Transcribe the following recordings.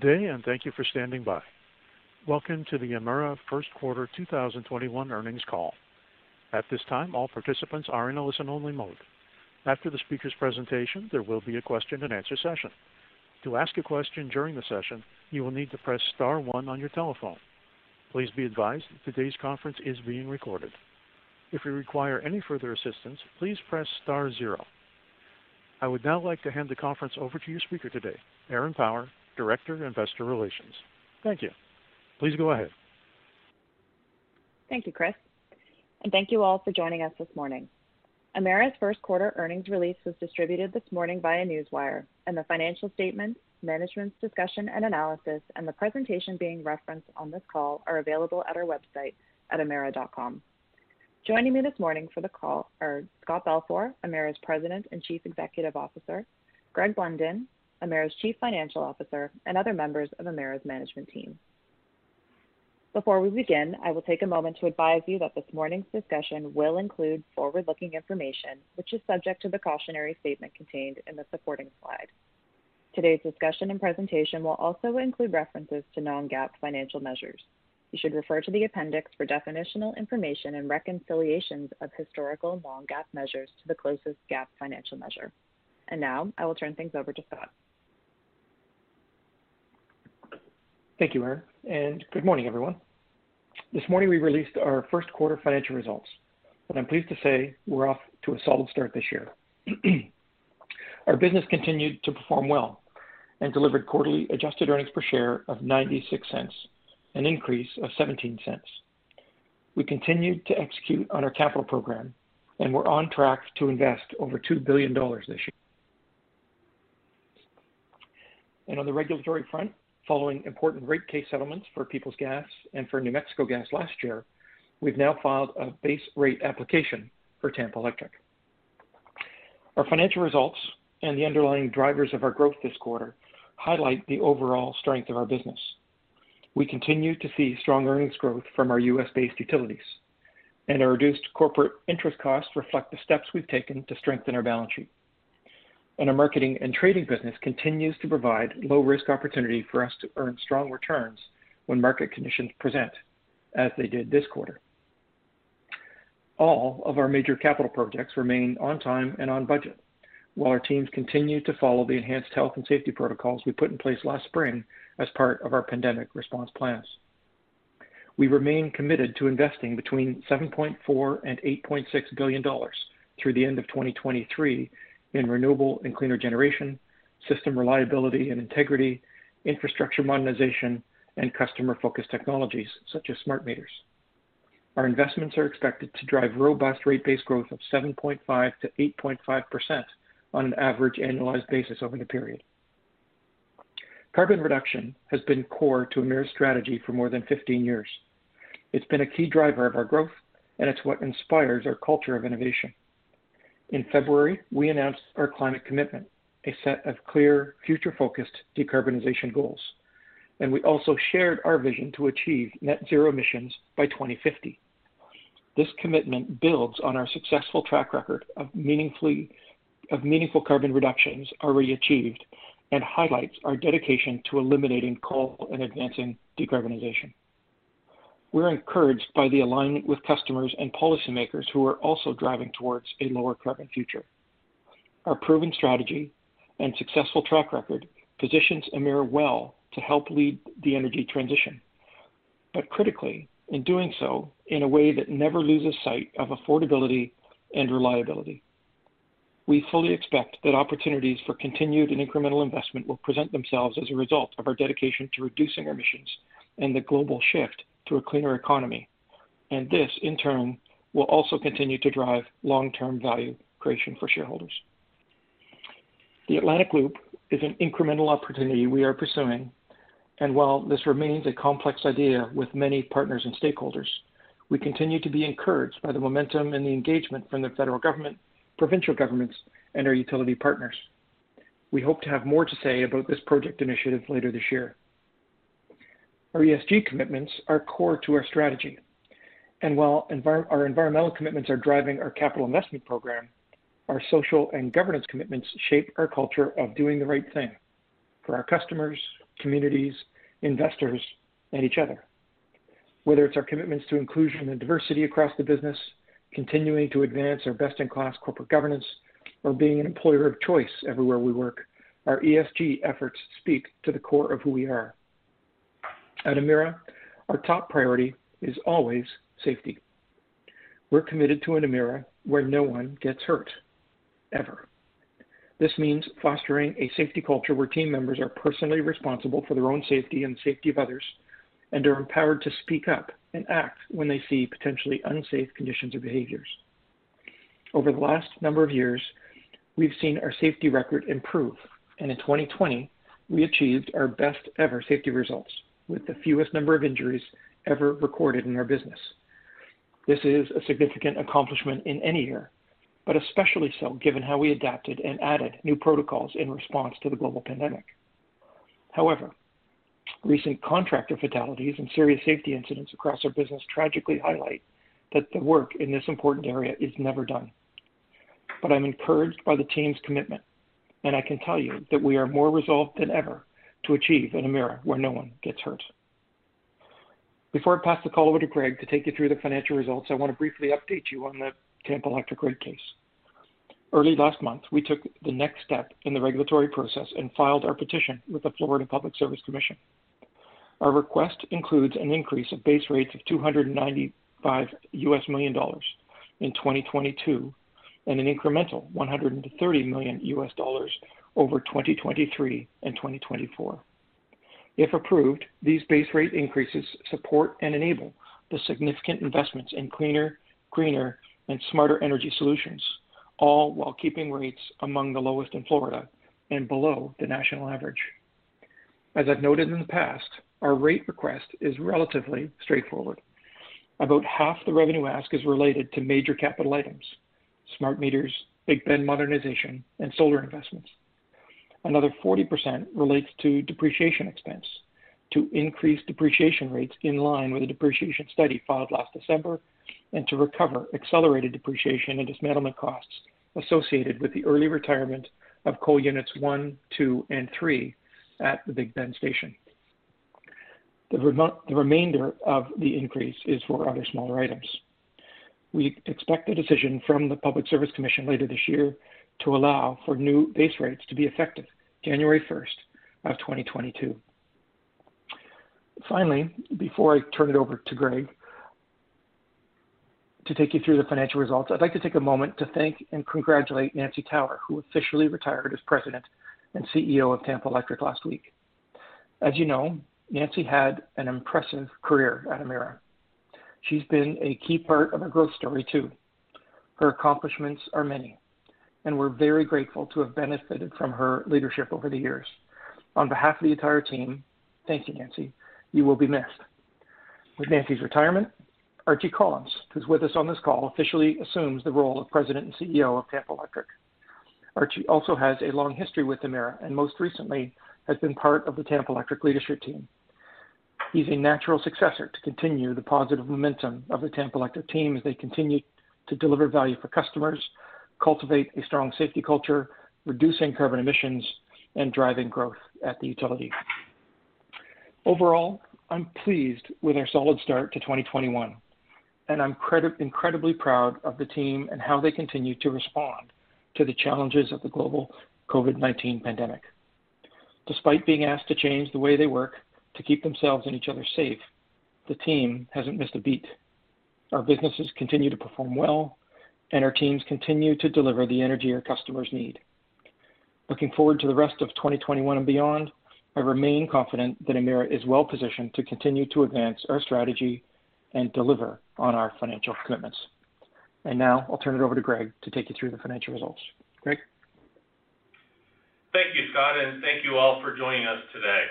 Good day, and thank you for standing by. Welcome to the Emera first quarter 2021 earnings call. At this time, all participants are in a listen-only mode. After the speaker's presentation, there will be a question and answer session. To ask a question during the session, you will need to press star one on your telephone. Please be advised that today's conference is being recorded. If you require any further assistance, please press star zero. I would now like to hand the conference over to your speaker today, Erin Power, Director Investor Relations. Thank you. Please go ahead. Thank you, Chris, and thank you all for joining us this morning. Emera's first quarter earnings release was distributed this morning via Newswire, and the financial statements, management's discussion and analysis, and the presentation being referenced on this call are available at our website at emera.com. Joining me this morning for the call are Scott Balfour, Emera's President and Chief Executive Officer, Greg Blunden, Emera's Chief Financial Officer, and other members of Emera's management team. Before we begin, I will take a moment to advise you that this morning's discussion will include forward-looking information, which is subject to the cautionary statement contained in the supporting slide. Today's discussion and presentation will also include references to non-GAAP financial measures. You should refer to the appendix for definitional information and reconciliations of historical non-GAAP measures to the closest GAAP financial measure. And now I will turn things over to Scott. Thank you, Erin, and good morning, everyone. This morning, we released our first quarter financial results, and I'm pleased to say we're off to a solid start this year. Our business continued to perform well and delivered quarterly adjusted earnings per share of $0.96, an increase of $0.17. We continued to execute on our capital program, and we're on track to invest over 2 billion dollars this year. And On the regulatory front, following important rate case settlements for Peoples Gas and for New Mexico Gas last year, we've now filed a base rate application for Tampa Electric. Our financial results and the underlying drivers of our growth this quarter highlight the overall strength of our business. We continue to see strong earnings growth from our U.S.-based utilities, and our reduced corporate interest costs reflect the steps we've taken to strengthen our balance sheet and our marketing and trading business continues to provide low-risk opportunity for us to earn strong returns when market conditions present, as they did this quarter. All of our major capital projects remain on time and on budget, while our teams continue to follow the enhanced health and safety protocols we put in place last spring as part of our pandemic response plans. We remain committed to investing between 7.4 billion and 8.6 billion dollars through the end of 2023 in renewable and cleaner generation, system reliability and integrity, infrastructure modernization, and customer-focused technologies such as smart meters. Our investments are expected to drive robust rate base growth of 7.5%-8.5% on an average annualized basis over the period. Carbon reduction has been core to Emera's strategy for more than 15 years. It's been a key driver of our growth, and it's what inspires our culture of innovation. In February, we announced our climate commitment, a set of clear, future-focused decarbonization goals, and we also shared our vision to achieve net zero emissions by 2050. This commitment builds on our successful track record of of meaningful carbon reductions already achieved and highlights our dedication to eliminating coal and advancing decarbonization. We're encouraged by the alignment with customers and policymakers who are also driving towards a lower carbon future. Our proven strategy and successful track record positions Emera well to help lead the energy transition, but critically, in doing so in a way that never loses sight of affordability and reliability. We fully expect that opportunities for continued and incremental investment will present themselves as a result of our dedication to reducing emissions and the global shift to a cleaner economy. And this, in turn, will also continue to drive long-term value creation for shareholders. The Atlantic Loop is an incremental opportunity we are pursuing and while this remains a complex idea with many partners and stakeholders, we continue to be encouraged by the momentum and the engagement from the federal government, provincial governments, and our utility partners. We hope to have more to say about this project initiative later this year. Our ESG commitments are core to our strategy, and while our environmental commitments are driving our capital investment program, our social and governance commitments shape our culture of doing the right thing for our customers, communities, investors, and each other. Whether it's our commitments to inclusion and diversity across the business, continuing to advance our best-in-class corporate governance, or being an employer of choice everywhere we work, our ESG efforts speak to the core of who we are. At Emera, our top priority is always safety. We're committed to an Emera where no one gets hurt, ever. This means fostering a safety culture where team members are personally responsible for their own safety and the safety of others, and are empowered to speak up and act when they see potentially unsafe conditions or behaviors. Over the last number of years, we've seen our safety record improve, and in 2020, we achieved our best ever safety results with the fewest number of injuries ever recorded in our business. This is a significant accomplishment in any year, but especially so given how we adapted and added new protocols in response to the global pandemic. However, recent contractor fatalities and serious safety incidents across our business tragically highlight that the work in this important area is never done but I'm encouraged by the team's commitment, and I can tell you that we are more resolved than ever to achieve an Emera where no one gets hurt. Before I pass the call over to Greg to take you through the financial results, I want to briefly update you on the Tampa Electric rate case. Early last month, we took the next step in the regulatory process and filed our petition with the Florida Public Service Commission. Our request includes an increase of base rates of 295 US million dollars in 2022 and an incremental 130 million US dollars over 2023 and 2024. If approved, these base rate increases support and enable the significant investments in cleaner, greener, and smarter energy solutions, all while keeping rates among the lowest in Florida and below the national average. As I've noted in the past, our rate request is relatively straightforward. About half the revenue ask is related to major capital items, smart meters, Big Bend modernization, and solar investments. Another 40% relates to depreciation expense to increase depreciation rates in line with the depreciation study filed last December and to recover accelerated depreciation and dismantlement costs associated with the early retirement of coal units 1, 2, and 3 at the Big Bend station. The, rem- the remainder of the increase is for other smaller items. We expect a decision from the Public Service Commission later this year to allow for new base rates to be effective January 1st of 2022. Finally, before I turn it over to Greg to take you through the financial results, I'd like to take a moment to thank and congratulate Nancy Tower, who officially retired as president and CEO of Tampa Electric last week. As you know, Nancy had an impressive career at Emera. She's been a key part of our growth story, too. Her accomplishments are many, and we're very grateful to have benefited from her leadership over the years. On behalf of the entire team, thank you, Nancy. You will be missed. With Nancy's retirement, Archie Collins, who's with us on this call, officially assumes the role of President and CEO of Tampa Electric. Archie also has a long history with Emera and most recently has been part of the Tampa Electric leadership team. He's a natural successor to continue the positive momentum of the Tampa Electric team as they continue to deliver value for customers, cultivate a strong safety culture, reducing carbon emissions, and driving growth at the utility. Overall, I'm pleased with our solid start to 2021, and I'm incredibly proud of the team and how they continue to respond to the challenges of the global COVID-19 pandemic. Despite being asked to change the way they work, to keep themselves and each other safe, the team hasn't missed a beat. Our businesses continue to perform well, and our teams continue to deliver the energy our customers need. Looking forward to the rest of 2021 and beyond, I remain confident that Emera is well positioned to continue to advance our strategy and deliver on our financial commitments. And now I'll turn it over to Greg to take you through the financial results. Greg? Thank you, Scott, and thank you all for joining us today.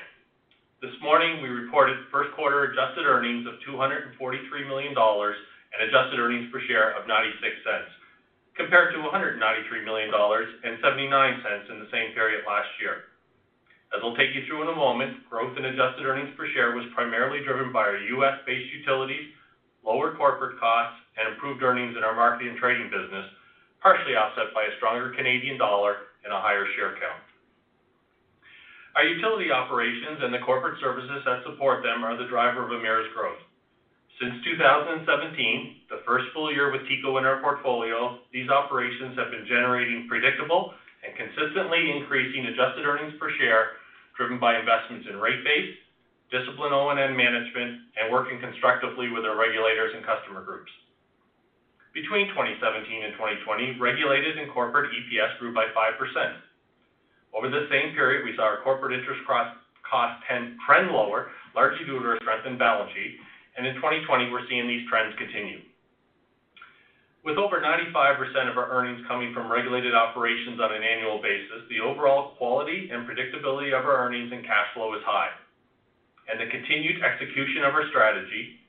This morning, we reported first quarter adjusted earnings of $243 million and adjusted earnings per share of $0.96, compared to $193 million and $0.79 in the same period last year. As I'll take you through in a moment, growth in adjusted earnings per share was primarily driven by our U.S.-based utilities, lower corporate costs, and improved earnings in our marketing and trading business, partially offset by a stronger Canadian dollar and a higher share count. Our utility operations and the corporate services that support them are the driver of Emera's growth. Since 2017, the first full year with TECO in our portfolio, these operations have been generating predictable and consistently increasing adjusted earnings per share, driven by investments in rate base, disciplined O&M management, and working constructively with our regulators and customer groups. Between 2017 and 2020, regulated and corporate EPS grew by 5%. Over the same period, we saw our corporate interest cost trend lower, largely due to our strengthened balance sheet, and in 2020, we're seeing these trends continue. With over 95% of our earnings coming from regulated operations on an annual basis, the overall quality and predictability of our earnings and cash flow is high. And The continued execution of our strategy,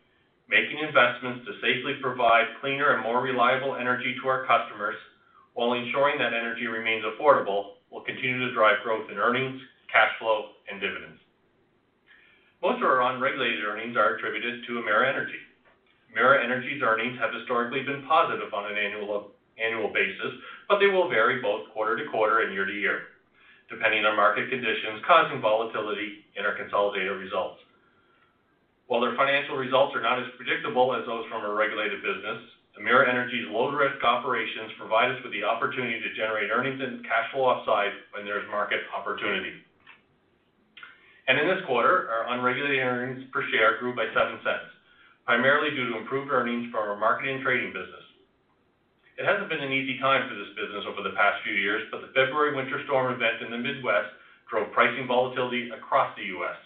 making investments to safely provide cleaner and more reliable energy to our customers while ensuring that energy remains affordable, will continue to drive growth in earnings, cash flow, and dividends. Most of our unregulated earnings are attributed to Emera Energy. Emera Energy's earnings have historically been positive on an annual annual basis, but they will vary both quarter to quarter and year to year, depending on market conditions, causing volatility in our consolidated results. While their financial results are not as predictable as those from our regulated business, Emera Energy's low-risk operations provide us with the opportunity to generate earnings and cash flow upside when there's market opportunity. And in this quarter, our unregulated earnings per share grew by 0.07, primarily due to improved earnings from our marketing and trading business. It hasn't been an easy time for this business over the past few years, but the February winter storm event in the Midwest drove pricing volatility across the U.S.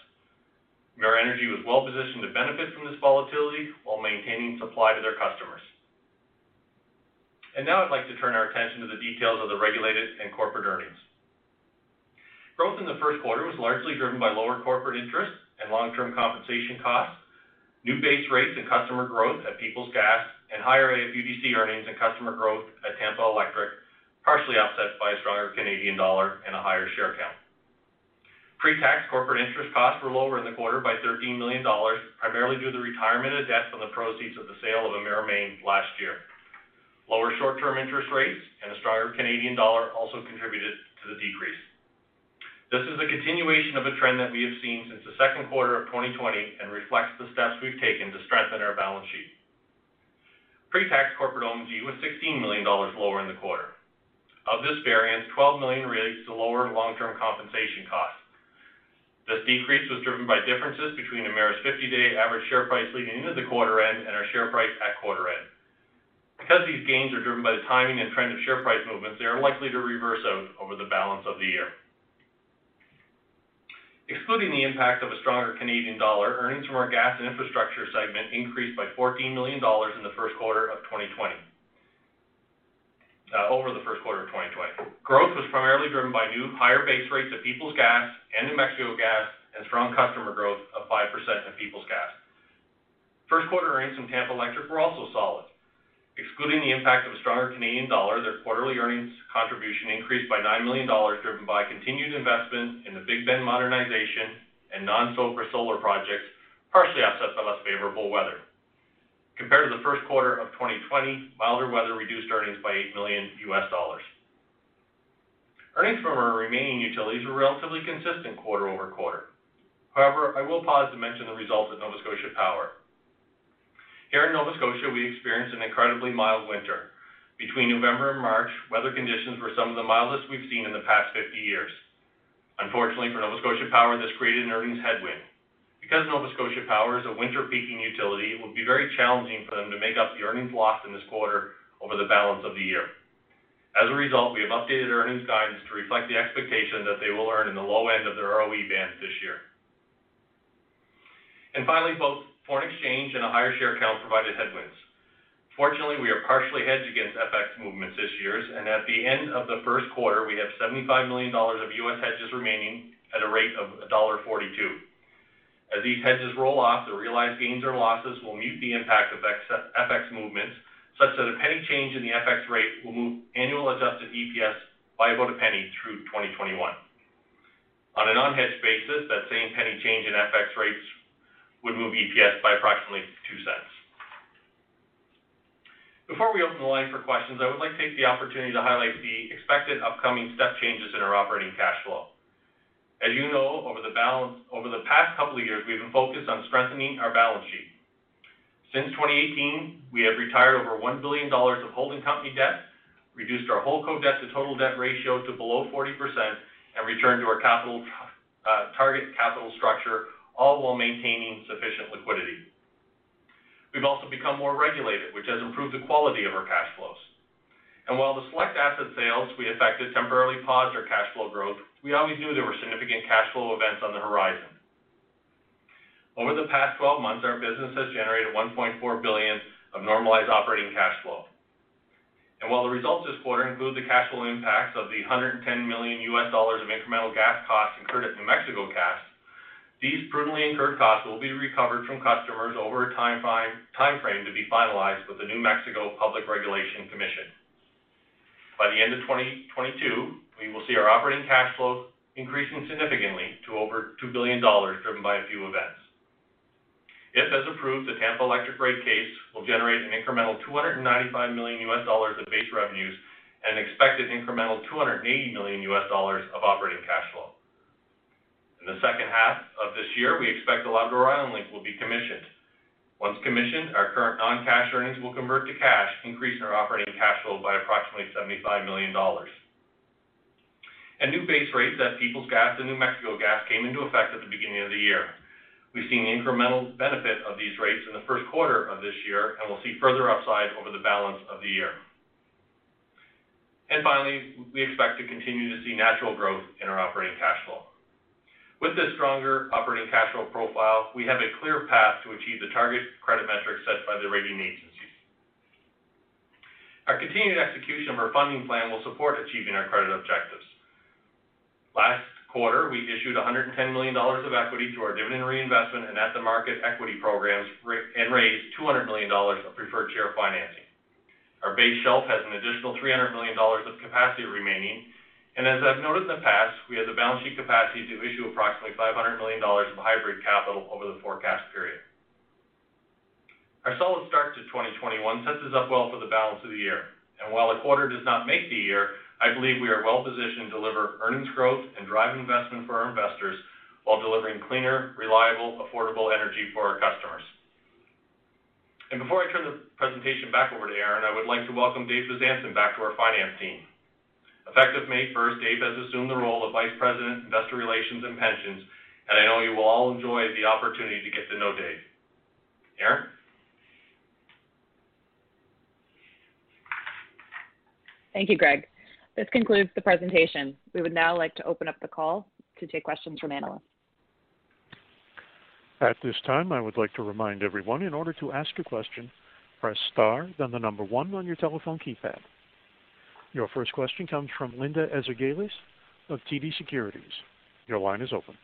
Emera Energy was well-positioned to benefit from this volatility while maintaining supply to their customers. And Now I'd like to turn our attention to the details of the regulated and corporate earnings. Growth in the first quarter was largely driven by lower corporate interest and long-term compensation costs, new base rates and customer growth at Peoples Gas, and higher AFUDC earnings and customer growth at Tampa Electric, partially offset by a stronger Canadian dollar and a higher share count. Pre-tax corporate interest costs were lower in the quarter by 13 million dollars, primarily due to the retirement of debt from the proceeds of the sale of Emera last year. Lower short-term interest rates and a stronger Canadian dollar also contributed to the decrease. This is a continuation of a trend that we have seen since the second quarter of 2020 and reflects the steps we've taken to strengthen our balance sheet. Pre-tax corporate OM&G was 16 million dollars lower in the quarter. Of this variance, 12 million relates to lower long-term compensation costs. This decrease was driven by differences between Emera's 50-day average share price leading into the quarter end and our share price at quarter end. Because these gains are driven by the timing and trend of share price movements, they are likely to reverse out over the balance of the year. Excluding the impact of a stronger Canadian dollar, earnings from our gas and infrastructure segment increased by 14 million dollars in the first quarter of 2020, Uh, over the first quarter of 2020. Growth was primarily driven by new higher base rates at Peoples Gas and New Mexico Gas, and strong customer growth of 5% at Peoples Gas. First quarter earnings from Tampa Electric were also solid. Excluding the impact of a stronger Canadian dollar, their quarterly earnings contribution increased by 9 million dollars, driven by continued investment in the Big Bend modernization and non-SoBRA solar projects, partially offset by less favorable weather. Compared to the first quarter of 2020, milder weather reduced earnings by $8 million. Earnings from our remaining utilities were relatively consistent quarter-over-quarter. However, I will pause to mention the results at Nova Scotia Power. Here in Nova Scotia, we experienced an incredibly mild winter. Between November and March, weather conditions were some of the mildest we've seen in the past 50 years. Unfortunately for Nova Scotia Power, this created an earnings headwind. Because Nova Scotia Power is a winter peaking utility, it will be very challenging for them to make up the earnings lost in this quarter over the balance of the year. As a result, we have updated earnings guidance to reflect the expectation that they will earn in the low end of their ROE band this year. And Finally, both foreign exchange and a higher share count provided headwinds. Fortunately, we are partially hedged against FX movements this year, and at the end of the first quarter, we have $75 million of U.S. hedges remaining at a rate of $1.42. As these hedges roll off, the realized gains or losses will mute the impact of FX movements, such that a penny change in the FX rate will move annual adjusted EPS by about a penny through 2021. On an unhedged basis, that same penny change in FX rates would move EPS by approximately two cents. Before we open the line for questions, I would like to take the opportunity to highlight the expected upcoming step changes in our operating cash flow. As you know, over the past couple of years, we've been focused on strengthening our balance sheet. Since 2018, we have retired over 1 billion dollars of holding company debt, reduced our holdco debt to total debt ratio to below 40%, and returned to our uh, target capital structure, all while maintaining sufficient liquidity. We've also become more regulated, which has improved the quality of our cash flows. And While the select asset sales we effected temporarily paused our cash flow growth, we always knew there were significant cash flow events on the horizon. Over the past 12 months, our business has generated 1.4 billion of normalized operating cash flow. And While the results this quarter include the cash flow impacts of the 110 million US dollars of incremental gas costs incurred at New Mexico Gas, these prudently incurred costs will be recovered from customers over a timeframe to be finalized with the New Mexico Public Regulation Commission. By the end of 2022, we will see our operating cash flow increasing significantly to over 2 billion dollars, driven by a few events. If, as approved, the Tampa Electric rate case will generate an incremental $295 million of base revenues and an expected incremental $280 million of operating cash flow. In the second half of this year, we expect the Labrador Island Link will be commissioned. Once commissioned, our current non-cash earnings will convert to cash, increasing our operating cash flow by approximately 75 million dollars. And New base rates at Peoples Gas and New Mexico Gas came into effect at the beginning of the year. We've seen the incremental benefit of these rates in the first quarter of this year, and we'll see further upside over the balance of the year. And Finally, we expect to continue to see natural growth in our operating cash flow. With this stronger operating cash flow profile, we have a clear path to achieve the target credit metrics set by the rating agencies. Our continued execution of our funding plan will support achieving our credit objectives. Last quarter, we issued 110 million dollars of equity through our dividend reinvestment and at-the-market equity programs and raised 200 million dollars of preferred share financing. Our base shelf has an additional 300 million dollars of capacity remaining, as I've noted in the past, we have the balance sheet capacity to issue approximately 500 million dollars of hybrid capital over the forecast period. Our solid start to 2021 sets us up well for the balance of the year. And while a quarter does not make the year, I believe we are well-positioned to deliver earnings growth and drive investment for our investors while delivering cleaner, reliable, affordable energy for our customers. And before I turn the presentation back over to Erin, I would like to welcome Dave Bezanson back to our finance team. Effective May 1st, Dave has assumed the role of Vice President, Investor Relations and Pensions, and I know you will all enjoy the opportunity to get to know Dave. Erin? Thank you, Greg. This concludes the presentation. We would now like to open up the call to take questions from analysts. At this time, I would like to remind everyone, in order to ask a question, press star, then the number one on your telephone keypad. Your first question comes from Linda Ezergailis of TD Securities. Your line is open.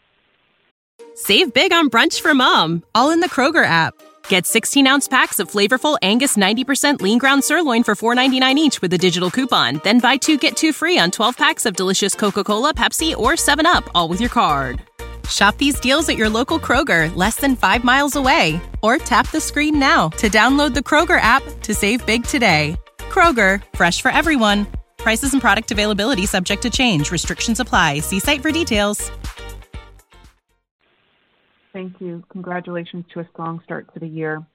Save big on brunch for mom, all in the Kroger app. Get 16-ounce packs of flavorful Angus 90% lean ground sirloin for $4.99 each with a digital coupon. Then buy two, get two free on 12 packs of delicious Coca-Cola, Pepsi, or 7UP, all with your card. Shop these deals at your local Kroger, less than five miles away. Or tap the screen now to download the Kroger app to save big today. Kroger, fresh for everyone. Prices and product availability subject to change. Restrictions apply. See site for details. Thank you. Congratulations to a strong start to the year.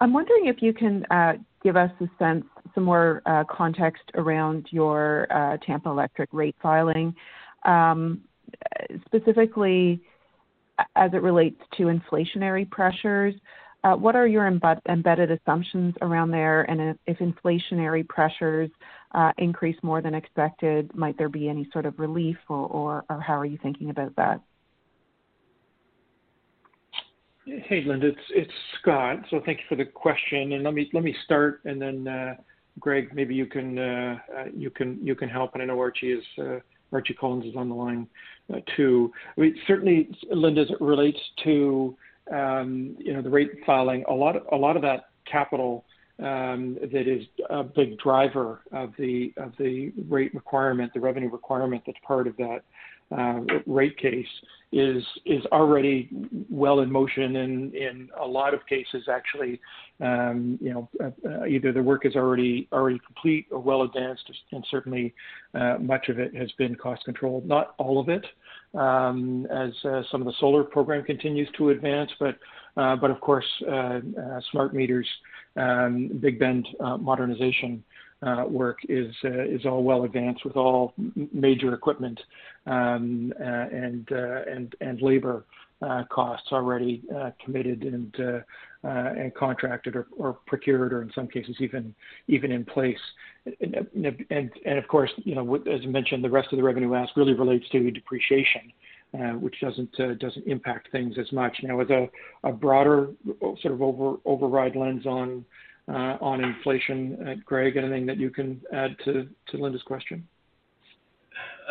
I'm wondering if you can uh, give us a sense, some more uh, context around your uh, Tampa Electric rate filing, um, specifically as it relates to inflationary pressures. Uh, what are your embedded assumptions around there? And if inflationary pressures uh, increase more than expected, might there be any sort of relief, or how are you thinking about that? Hey, Linda, it's Scott. So thank you for the question. And let me start, and then uh, Greg, maybe you can help. And I know Archie Collins is on the line too. I mean, certainly, Linda, as it relates to you know the rate filing, a lot of, a lot of that capital um, that is a big driver of the of the rate requirement, the revenue requirement that's part of that uh, rate case is is already well in motion and in a lot of cases actually um, you know uh, uh, either the work is already already complete or well advanced and certainly much of it has been cost controlled. Not all of it um, as uh, some of the solar program continues to advance but uh, but of course smart meters um, Big Bend modernization uh, work is uh, is all well advanced with all major equipment um, uh, and and and labor costs already committed and and contracted or, procured or in some cases even even in place. And, of course, you know, as I mentioned, the rest of the revenue ask really relates to depreciation. Uh, which doesn't uh, doesn't impact things as much. Now, with a, broader sort of over, override lens on uh, on inflation. Uh, Greg, anything that you can add to Linda's question?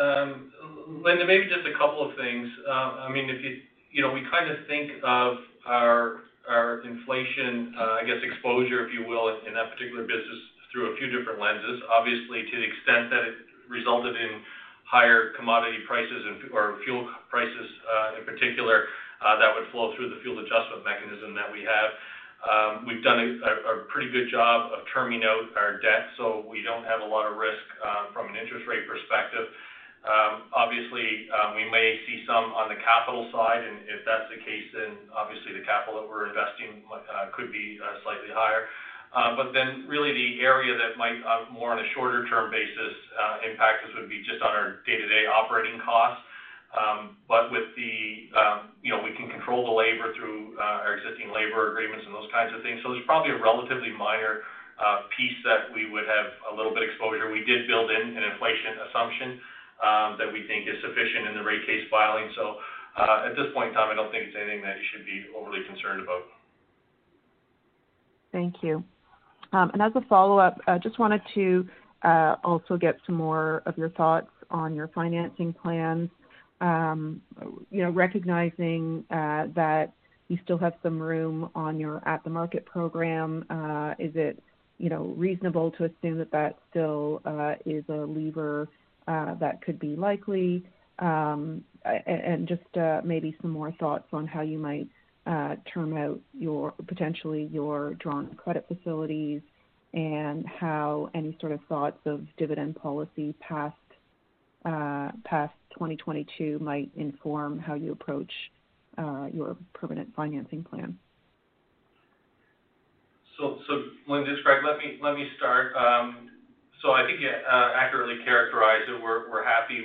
Um, Linda, maybe just a couple of things. Uh, I mean, if you know, we kind of think of our our inflation, I guess, exposure, if you will, in that particular business through a few different lenses. Obviously, to the extent that it resulted in higher commodity prices and, or fuel prices, in particular, that would flow through the fuel adjustment mechanism that we have. Um, we've done a pretty good job of terming out our debt, so we don't have a lot of risk uh, from an interest rate perspective. Um, obviously, um, we may see some on the capital side, and if that's the case, then obviously the capital that we're investing uh, could be uh, slightly higher. But then really the area that might, more on a shorter term basis, impact us would be just on our day-to-day operating costs. Um, but with the, you know, we can control the labor through uh, our existing labor agreements and those kinds of things. So there's probably a relatively minor uh, piece that we would have a little bit exposure. We did build in an inflation assumption um, that we think is sufficient in the rate case filing. So uh, at this point in time, I don't think it's anything that you should be overly concerned about. Thank you. And as a follow-up, I just wanted to also get some more of your thoughts on your financing plans um, you know, recognizing uh, that you still have some room on your at-the-market program, uh, is it, you know, reasonable to assume that that still uh, is a lever that could be likely? Um, and just maybe some more thoughts on how you might term out your potentially your drawn credit facilities and how any sort of thoughts of dividend policy past past 2022 might inform how you approach uh, your permanent financing plan? So, Linda, this is Greg. Let me start. Um, so I think you uh, accurately characterized it. We're happy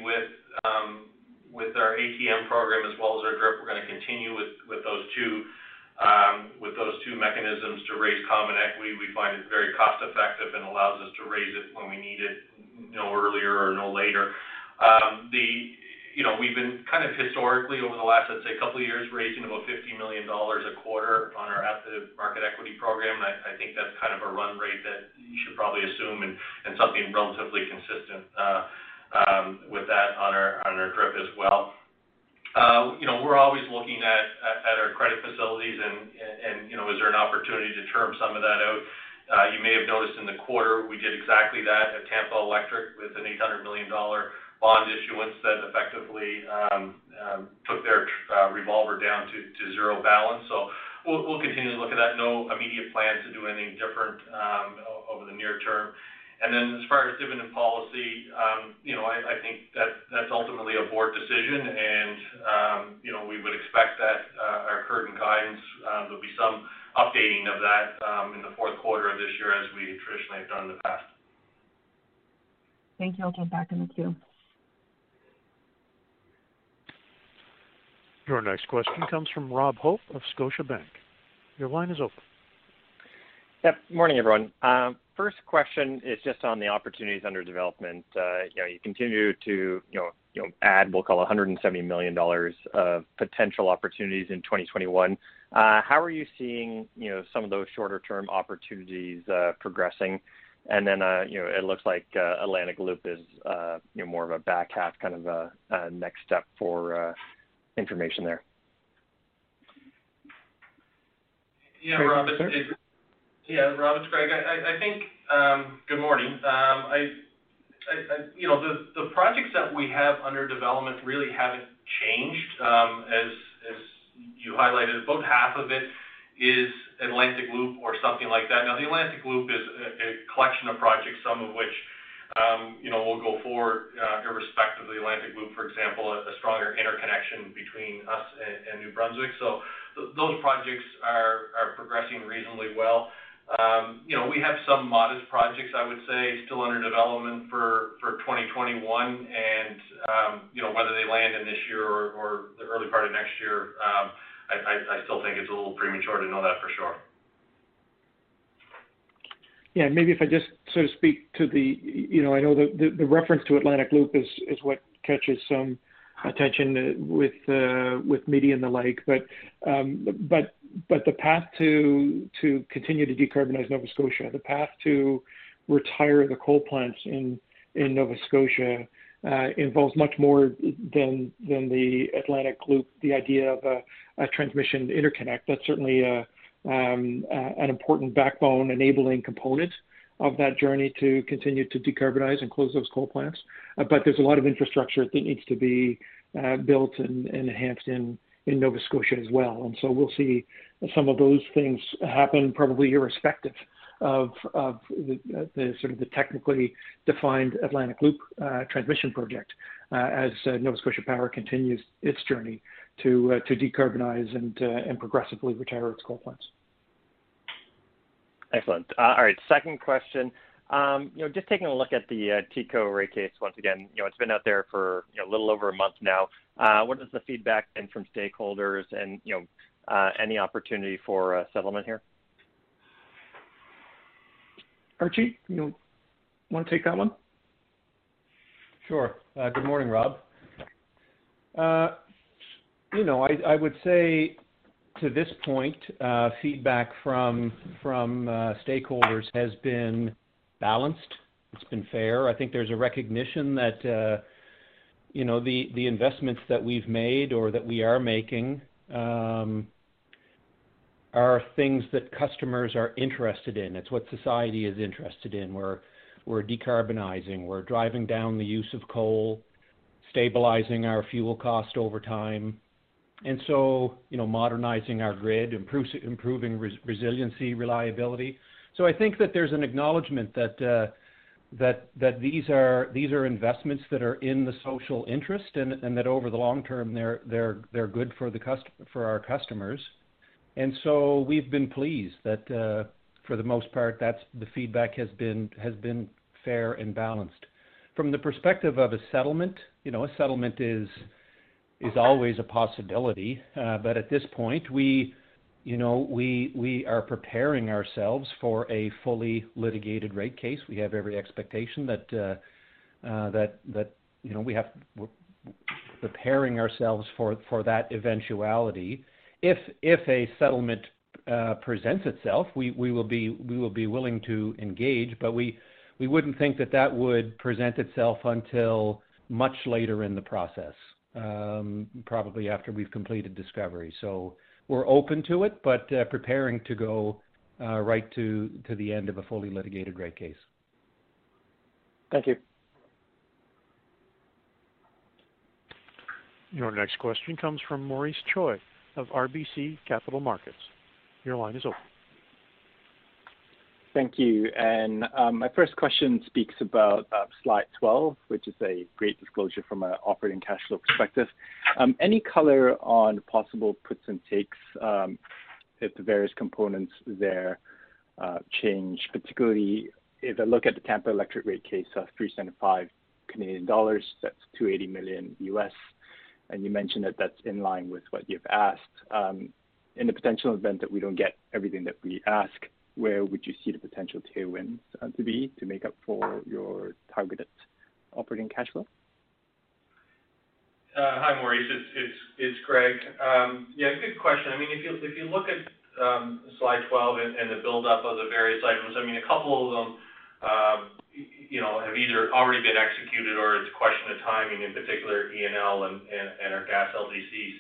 um, with our ATM program as well as our DRIP. We're going to continue with those um, two mechanisms to raise common equity. We find it very cost effective and allows us to raise it when we need it, no earlier or no later. The you know, we've been kind of historically over the last, I'd say, couple of years, raising about $50 million a quarter on our at-the-market equity program. And I think that's kind of a run rate that you should probably assume and something relatively consistent uh, um, with that on our on our DRIP as well. Uh, you know, we're always looking at at our credit facilities and, and, you know, is there an opportunity to term some of that out? Uh, you may have noticed in the quarter, we did exactly that at Tampa Electric with an $800 million bond issuance that effectively um, um, took their uh, revolver down to zero balance. So we'll continue to look at that. No immediate plans to do anything different um, over the near term. And then as far as dividend policy, you know, I think that's ultimately a board decision, and you know, we would expect that uh, our current guidance, there'll be some updating of that in the fourth quarter of this year, as we traditionally have done in the past. Thank you. I'll jump back in the queue. Your next question comes from Rob Hope of Scotiabank. Your line is open. Yep. Morning, everyone. Um, first question is just on the opportunities under development. Uh, you know, you continue to, you know, you know, add, we'll call $170 million of potential opportunities in 2021. Uh, how are you seeing, you know, some of those shorter term opportunities uh, progressing? And then, you know, it looks like Atlantic Loop is, you know, more of a back half kind of a next step for information there. Yeah, Rob, it's Greg. I I think. Um, good morning. Um, I, I, You know, the the projects that we have under development really haven't changed. Um, as you highlighted, about half of it is Atlantic Loop or something like that. Now, the Atlantic Loop is a collection of projects, some of which, Um, you know, we'll go forward, uh, irrespective of the Atlantic Loop, for example, a stronger interconnection between us and New Brunswick. So those projects are progressing reasonably well. Um, you know, we have some modest projects, I would say, still under development for 2021. and um, You know, whether they land in this year or the early part of next year, I still think it's a little premature to know that for sure. Yeah. Maybe if I just sort of speak to the, you know, I know the reference to Atlantic Loop is what catches some attention uh, uh, with media and the like. But um, the path to continue to decarbonize Nova Scotia, the path to retire the coal plants in Nova Scotia, uh, involves much more than the Atlantic Loop, the idea of a transmission interconnect. That's certainly Um, uh, an important backbone enabling component of that journey to continue to decarbonize and close those coal plants. Uh, but there's a lot of infrastructure that needs to be uh, built and enhanced in Nova Scotia as well. And so we'll see some of those things happen probably irrespective of the sort of the technically defined Atlantic Loop transmission project, as Nova Scotia Power continues its journey Uh, to decarbonize uh, and progressively retire its coal plants. Excellent. Uh, all right, second question. Um, you know, just taking a look at the TECO rate case once again, you know, it's been out there for, you know, a little over a month now. What has the feedback been from stakeholders and, you know, any opportunity for a settlement here? Archie, you wanna take that one? Sure. Good morning, Rob. You know, I would say to this point, uh, feedback from from uh, stakeholders has been balanced. It's been fair. I think there's a recognition that, uh, you know, the the investments that we've made or that we are making um, are things that customers are interested in. It's what society is interested in. We're We're decarbonizing, we're driving down the use of coal, stabilizing our fuel cost over time, and so, you know, modernizing our grid, improving resiliency, reliability. So I think that there's an acknowledgment that uh, that that these are these are investments that are in the social interest and that over the long term, they're they're they're good for the cust- for our customers. And so we've been pleased that, uh, for the most part, that's the feedback has been has been fair and balanced. From the perspective of a settlement, you know, a settlement is always a possibility. Uh, but at this point, we, you know, we are preparing ourselves for a fully litigated rate case. We have every expectation that, uh, uh, you know, we're preparing ourselves for that eventuality. If a settlement presents itself, we will be willing to engage, but we wouldn't think that that would present itself until much later in the process, probably after we've completed discovery. So we're open to it, but uh, preparing to go uh, right to to the end of a fully litigated rate case. Thank you. Your next question comes from Maurice Choi of RBC Capital Markets. Your line is open. Thank you. And um my first question speaks about um, slide 12, which is a great disclosure from an operating cash flow perspective. Um, any color on possible puts and takes um, if the various components there uh, change, particularly if I look at the Tampa Electric rate case of 375 Canadian dollars, that's 280 million, US. and you mentioned that that's in line with what you've asked. In the potential event that we don't get everything that we ask, where would you see the potential tailwinds uh, to be to make up for your targeted operating cash flow? Uh, hi, Maurice. It's Greg. Um, yeah, good question. I mean, if you look at um, slide 12 and the buildup of the various items, I mean, a couple of them uh, you know, have either already been executed or it's a question of timing, in particular, ENL and our gas LDCs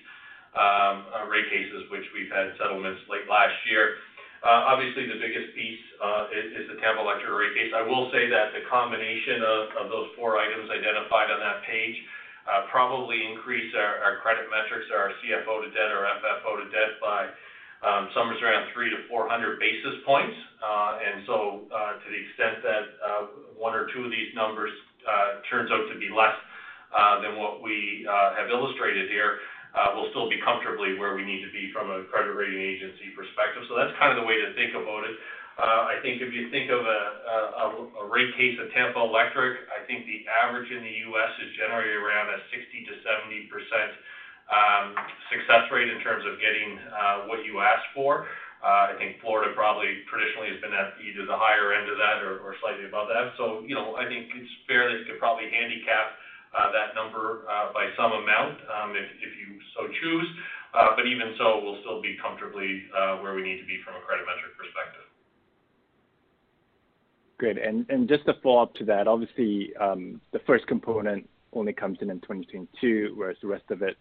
um, rate cases, which we've had settlements late last year. Uh, obviously, the biggest piece uh, is the Tampa Electric rate case. I will say that the combination of those four items identified on that page uh, probably increase our credit metrics, our CFO to debt or FFO to debt by um, somewhere around 300-400 basis points. And so, to the extent that one or two of these numbers turns out to be less than what we have illustrated here, we'll still be comfortably where we need to be from a credit rating agency perspective. So that's kind of the way to think about it. Uh, I think if you think of a a, a rate case at Tampa Electric, I think the average in the U.S. is generally around a 60%-70% um, success rate in terms of getting uh, what you ask for. I think Florida probably traditionally has been at either the higher end of that or slightly above that. So, you know, I think it's fair that you could probably handicap Uh, that number uh, by some amount, um if if you so choose. Uh, but even so, we'll still be comfortably where we need to be from a credit metric perspective. Great. And and just to follow up to that, obviously, um, the first component only comes in in 2022, whereas the rest of it,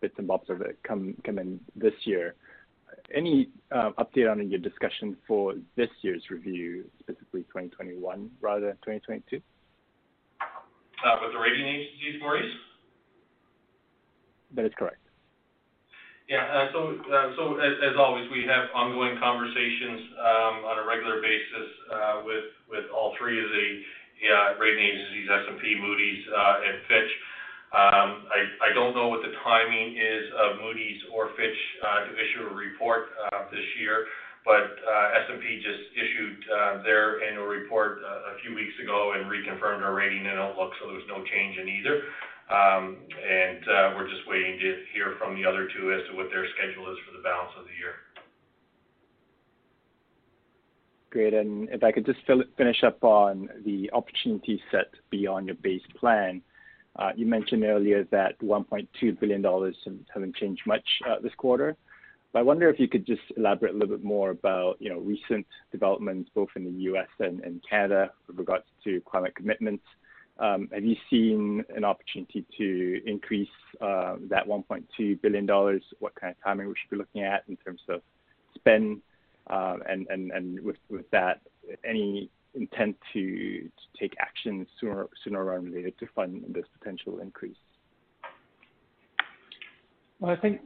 bits and bobs of it, come come in this year. Any update on your discussion for this year's review, specifically 2021 rather than 2022? Uh, with the rating agencies, Maurice? That is correct. Yeah, uh, so uh, so as always, we have ongoing conversations um, on a regular basis with with all three of the rating agencies, S&P, Moody's, and Fitch. Um, I don't know what the timing is of Moody's or Fitch to issue a report this year, but uh, S&P just issued uh, their annual report uh, a few weeks ago and reconfirmed our rating and outlook, so there was no change in either. Um, and we're just waiting to hear from the other two as to what their schedule is for the balance of the year. Great. And if I could just finish up on the opportunity set beyond your base plan. You mentioned earlier that 1.2 billion dollars haven't changed much this quarter. But I wonder if you could just elaborate a little bit more about, you know, recent developments, both in the U.S. and Canada, with regards to climate commitments. Um, have you seen an opportunity to increase uh, that 1.2 billion dollars? What kind of timing we should be looking at in terms of spend? Um, and and and with that, any intent to to take action sooner rather than later to fund this potential increase? Well, I think,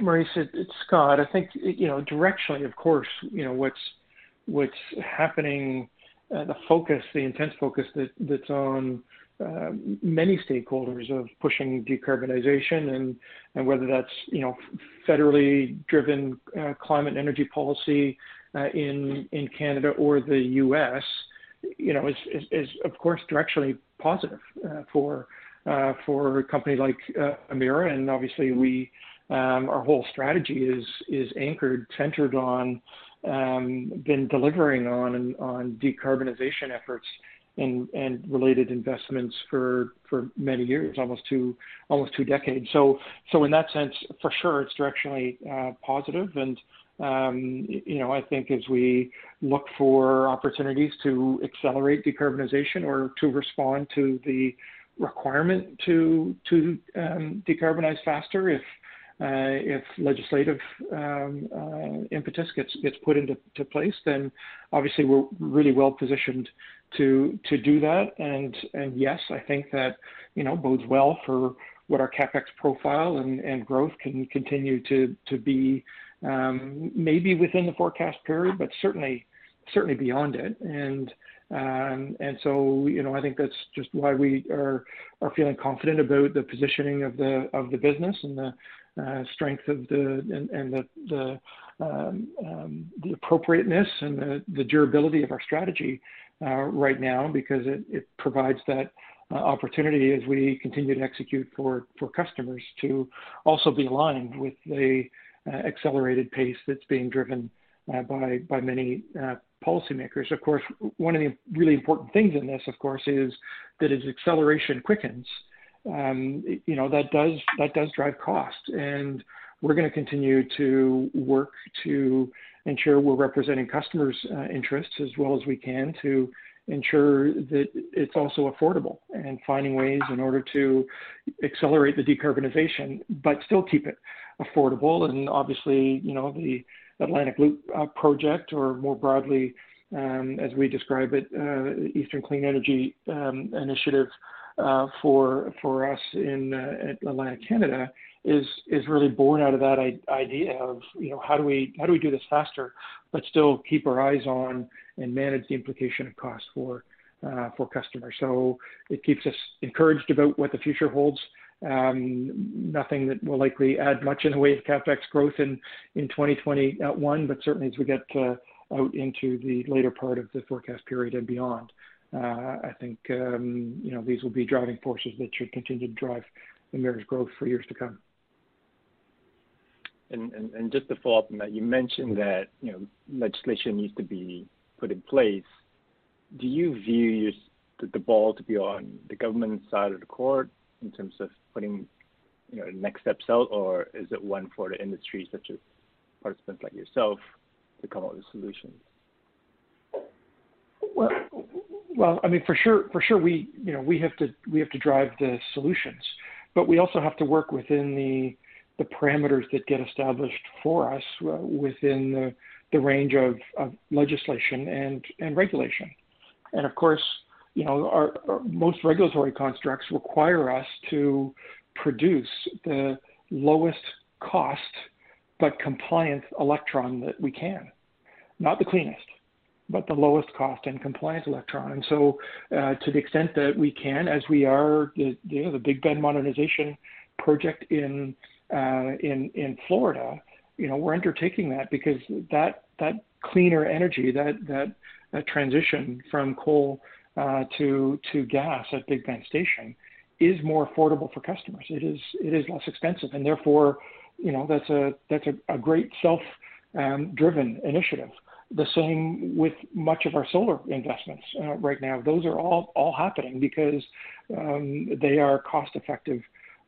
Maurice, it's Scott. I think, you know, directionally, of course, you know, what's what's happening, uh, the focus, the intense focus that that's on uh, many stakeholders of pushing decarbonization and and whether that's, you know, federally driven uh, climate and energy policy in Canada or the U.S., you know, is of course directionally positive for Uh, a company like uh, Emera. And obviously, we, um, our whole strategy is is anchored, centered on um, been delivering on on decarbonization efforts and and related investments for for many years, almost two almost two decades. So in that sense, for sure, it's directionally uh, positive. And, um, you know, I think as we look for opportunities to accelerate decarbonization or to respond to the requirement to to um, decarbonize faster, if uh, if legislative um, uh, impetus gets gets put into place, then obviously we're really well positioned to to do that. And and yes, I think that, you know, bodes well for what our CapEx profile and and growth can continue to to be, um, maybe within the forecast period, but certainly certainly beyond it. So, you know, I think that's just why we are are feeling confident about the positioning of the of the business and the uh, strength of the and the um, um, the appropriateness and the the durability of our strategy uh, right now, because it it provides that uh, opportunity as we continue to execute for for customers to also be aligned with the accelerated pace that's being driven by many policymakers. Of course, one of the really important things in this, of course, is that as acceleration quickens, um, you know, that does that does drive cost. And we're gonna continue to work to ensure we're representing customers' uh, interests as well as we can to ensure that it's also affordable and finding ways in order to accelerate the decarbonization, but still keep it affordable. And obviously, you know, the Atlantic Loop uh, project, or more broadly, um, as we describe it, uh, Eastern Clean Energy um, Initiative uh, for for us in uh, Atlantic Canada, is is really born out of that idea of you know how do we how do we do this faster, but still keep our eyes on and manage the implication of cost for uh, for customers. So it keeps us encouraged about what the future holds. Um, nothing that will likely add much in the way of capex growth in in 2021, but certainly as we get uh, out into the later part of the forecast period and beyond, uh, I think um, you know these will be driving forces that should continue to drive the Emera's growth for years to come. And, and, just to follow up on that, you mentioned that you know legislation needs to be put in place. Do you view the ball to be on the government side of the court in terms of putting you know next steps out, or is it one for the industry, such as participants like yourself, to come up with solutions? Well, well, I mean, for sure, for sure, we you know we have to we have to drive the solutions, but we also have to work within the the parameters that get established for us uh, within the, the range of, of legislation and, and regulation. And of course, you know, our, our, most regulatory constructs require us to produce the lowest cost but compliant electron that we can. Not the cleanest, but the lowest cost and compliant electron. And so, uh, to the extent that we can, as we are the, you know, the Big Bend modernization project in uh, in in Florida, you know, we're undertaking that because that that cleaner energy, that that, that transition from coal uh, to to gas at Big Bend Station is more affordable for customers. It is it is less expensive, and therefore, you know, that's a that's a, a great self um, driven initiative. The same with much of our solar investments uh, right now. Those are all all happening because um, they are cost effective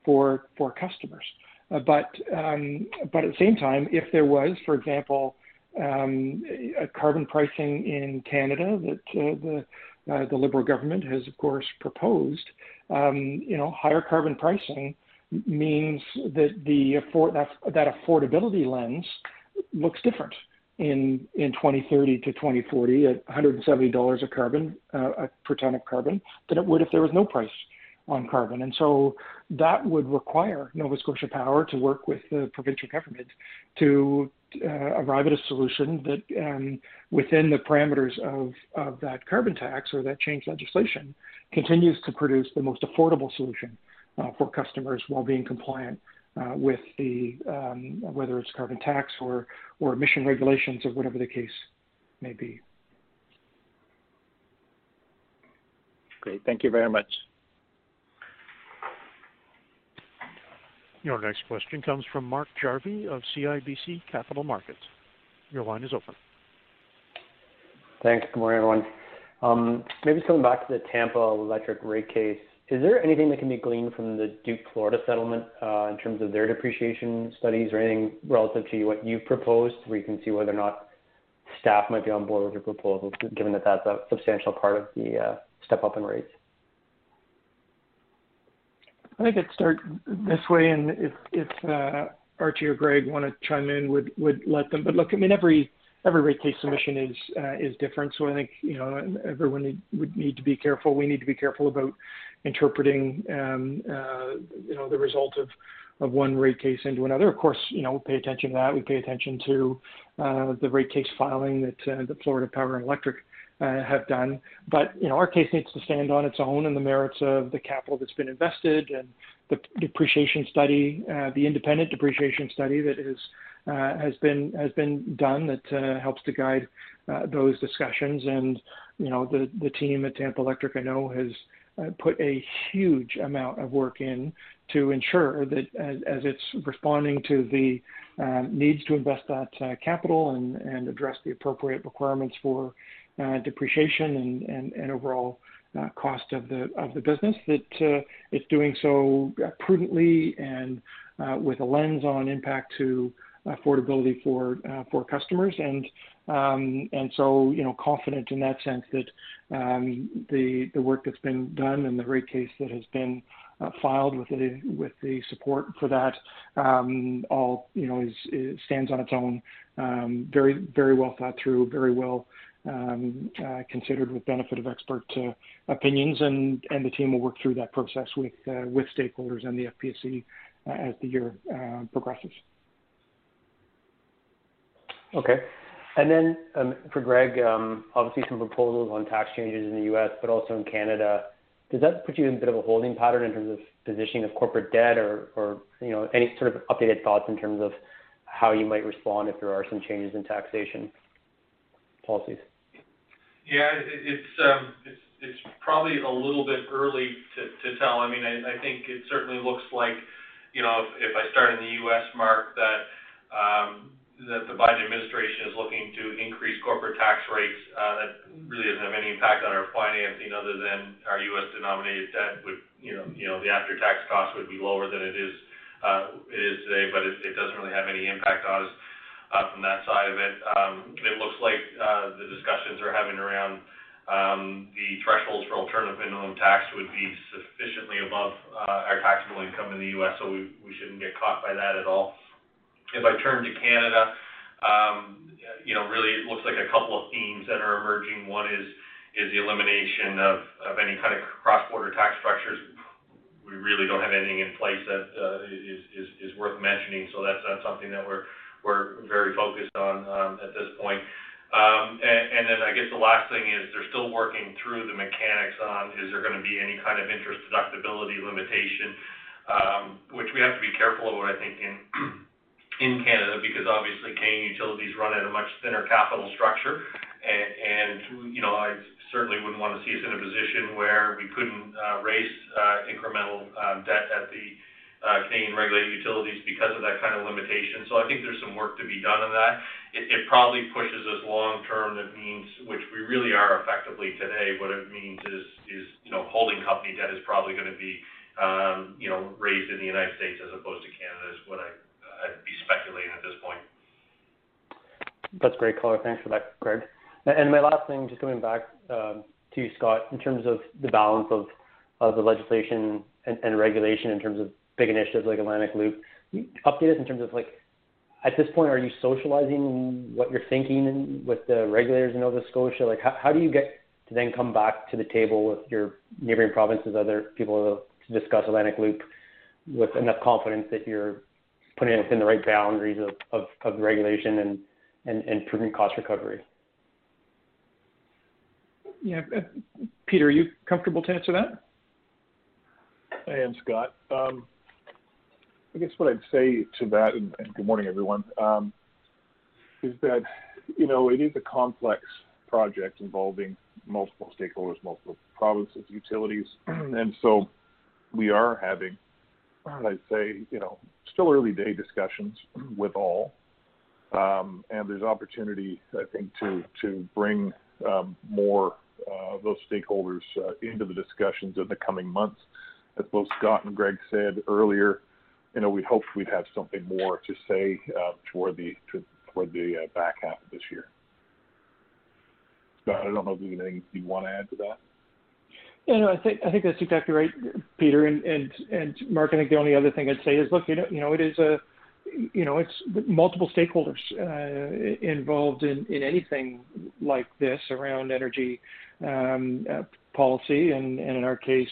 for for customers. Uh, but um, but at the same time, if there was, for example, um, a carbon pricing in Canada that uh, the uh, the Liberal government has, of course, proposed, um, you know, higher carbon pricing means that the afford- that, that affordability lens looks different in in 2030 to 2040 at 170 dollars a carbon uh, per ton of carbon than it would if there was no price on carbon. And so that would require Nova Scotia Power to work with the provincial government to uh, arrive at a solution that, um, within the parameters of, of that carbon tax or that change legislation, continues to produce the most affordable solution uh, for customers while being compliant uh, with the um, whether it's carbon tax or or emission regulations or whatever the case may be. Great, thank you very much. Your next question comes from Mark Jarvi of CIBC Capital Markets. Your line is open. Thanks. Good morning, everyone. Um, maybe just coming back to the Tampa Electric rate case, is there anything that can be gleaned from the Duke Florida settlement uh, in terms of their depreciation studies or anything relative to what you've proposed where you can see whether or not staff might be on board with your proposal, given that that's a substantial part of the uh, step up in rates? I think I'd start this way, and if if uh, Archie or Greg want to chime in, would would let them. But look, I mean, every every rate case submission is uh, is different. So I think you know everyone need, would need to be careful. We need to be careful about interpreting um, uh, you know the result of of one rate case into another. Of course, you know we pay attention to that. We pay attention to uh, the rate case filing that uh, the Florida Power and Electric have done. But you know, our case needs to stand on its own and the merits of the capital that's been invested and the depreciation study, uh, the independent depreciation study that is uh, has been has been done that uh, helps to guide uh, those discussions. And you know, the the team at Tampa Electric, I know, has uh, put a huge amount of work in to ensure that as, as it's responding to the um, needs to invest that uh, capital and, and address the appropriate requirements for uh, depreciation and, overall uh, cost of the business that uh, it's doing so prudently and with a lens on impact to affordability for customers. And um, and so, you know, confident in that sense that um, the work that's been done and the rate case that has been uh, filed with the support for that um, all you know stands on its own. Very very well thought through, very well um, uh, considered with benefit of expert uh, opinions, and and the team will work through that process with uh, with stakeholders and the FPSC uh, as the year uh, progresses. Okay. And then um, for Greg, um, obviously some proposals on tax changes in the U.S., but also in Canada. Does that put you in a bit of a holding pattern in terms of positioning of corporate debt or, or you know, any sort of updated thoughts in terms of how you might respond if there are some changes in taxation policies? Yeah, it's um, it's it's probably a little bit early to to tell. I mean, I think it certainly looks like, you know, if I start in the U.S., Mark, that um, that the Biden administration is looking to increase corporate tax rates. Uh, that really doesn't have any impact on our financing other than our U.S. denominated debt would, you know, you know, the after-tax cost would be lower than it is uh, it is today, but it, doesn't really have any impact on us from that side of it. Um, it looks like uh, the discussions are having around um, the thresholds for alternative minimum tax would be sufficiently above uh, our taxable income in the U.S., so we, we shouldn't get caught by that at all. If I turn to Canada, um, you know, really it looks like a couple of themes that are emerging. One is the elimination of any kind of cross-border tax structures. We really don't have anything in place that uh, is worth mentioning, so that's not something that we're very focused on um, at this point. Um, and then I guess the last thing is they're still working through the mechanics on, is there gonna be any kind of interest deductibility limitation, which we have to be careful of, I think, in Canada because obviously Canadian utilities run at a much thinner capital structure. And, you know, I certainly wouldn't want to see us in a position where we couldn't uh, raise uh, incremental um, debt at the uh, Canadian regulated utilities because of that kind of limitation. So I think there's some work to be done on that. It, probably pushes us long term. That means, which we really are effectively today, what it means is, is you know, holding company debt is probably going to be, um, you know, raised in the United States as opposed to Canada is what I I'd be speculating at this point. That's great color. Thanks for that, Greg. And my last thing, just coming back um, to you, Scott, in terms of the balance of, of the legislation and regulation in terms of big initiatives like Atlantic Loop, update us in terms of like, at this point, are you socializing what you're thinking with the regulators in Nova Scotia? Like, how, how do you get to then come back to the table with your neighboring provinces, other people to discuss Atlantic Loop with enough confidence that you're putting it within the right boundaries of, of, of regulation and, and, and prudent cost recovery. Yeah, uh, Peter, are you comfortable to answer that? I am, Scott. Um, I guess what I'd say to that, and, and good morning, everyone, um, is that you know it is a complex project involving multiple stakeholders, multiple provinces, utilities, and so we are having I'd say, you know, still early day discussions with all. Um, and there's opportunity, I think, to to bring um, more uh, those stakeholders uh, into the discussions in the coming months. As both Scott and Greg said earlier, you know, we'd hoped we'd have something more to say uh, toward the to, toward the uh, back half of this year. Scott, I don't know if there's anything you want to add to that. Yeah, no, I think I think that's exactly right, Peter. And and and Mark, I think the only other thing I'd say is, look, you know, you know, it is a, you know, it's multiple stakeholders uh, involved in in anything like this around energy um, uh, policy, and and in our case,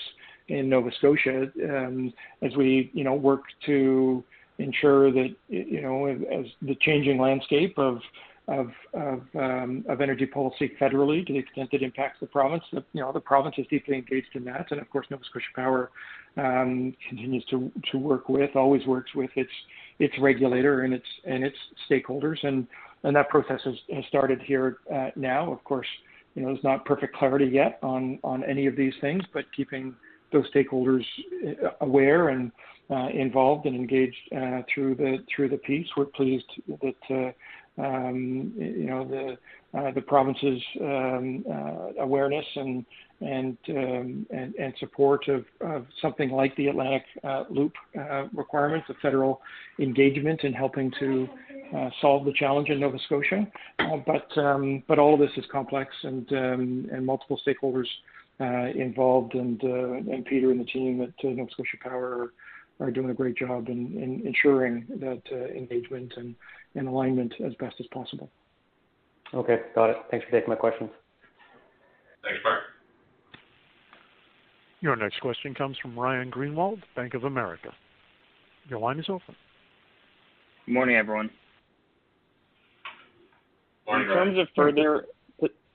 in Nova Scotia, um, as we you know work to ensure that you know as the changing landscape of of of, um, of energy policy federally to the extent it impacts the province. The, you know, the province is deeply engaged in that, and of course, Nova Scotia Power um, continues to to work with, always works with its its regulator and its and its stakeholders, and and that process has, has started here uh, now. Of course, you know, there's not perfect clarity yet on on any of these things, but keeping those stakeholders uh, aware and uh, involved and engaged uh, through the through the piece. We're pleased that uh, um, you know, the uh, the province's um, uh, awareness and and, um, and, and support of, of something like the Atlantic Loop requirements, of federal engagement in helping to solve the challenge in Nova Scotia. But um, but all of this is complex and um, and multiple stakeholders Uh, involved, and uh, and Peter and the team at uh, Nova Scotia Power are, are doing a great job in, in ensuring that engagement and, and alignment as best as possible. Okay, got it. Thanks for taking my questions. Thanks, Mark. Your next question comes from Ryan Greenwald, Bank of America. Your line is open. Good morning, everyone. Morning, In terms of further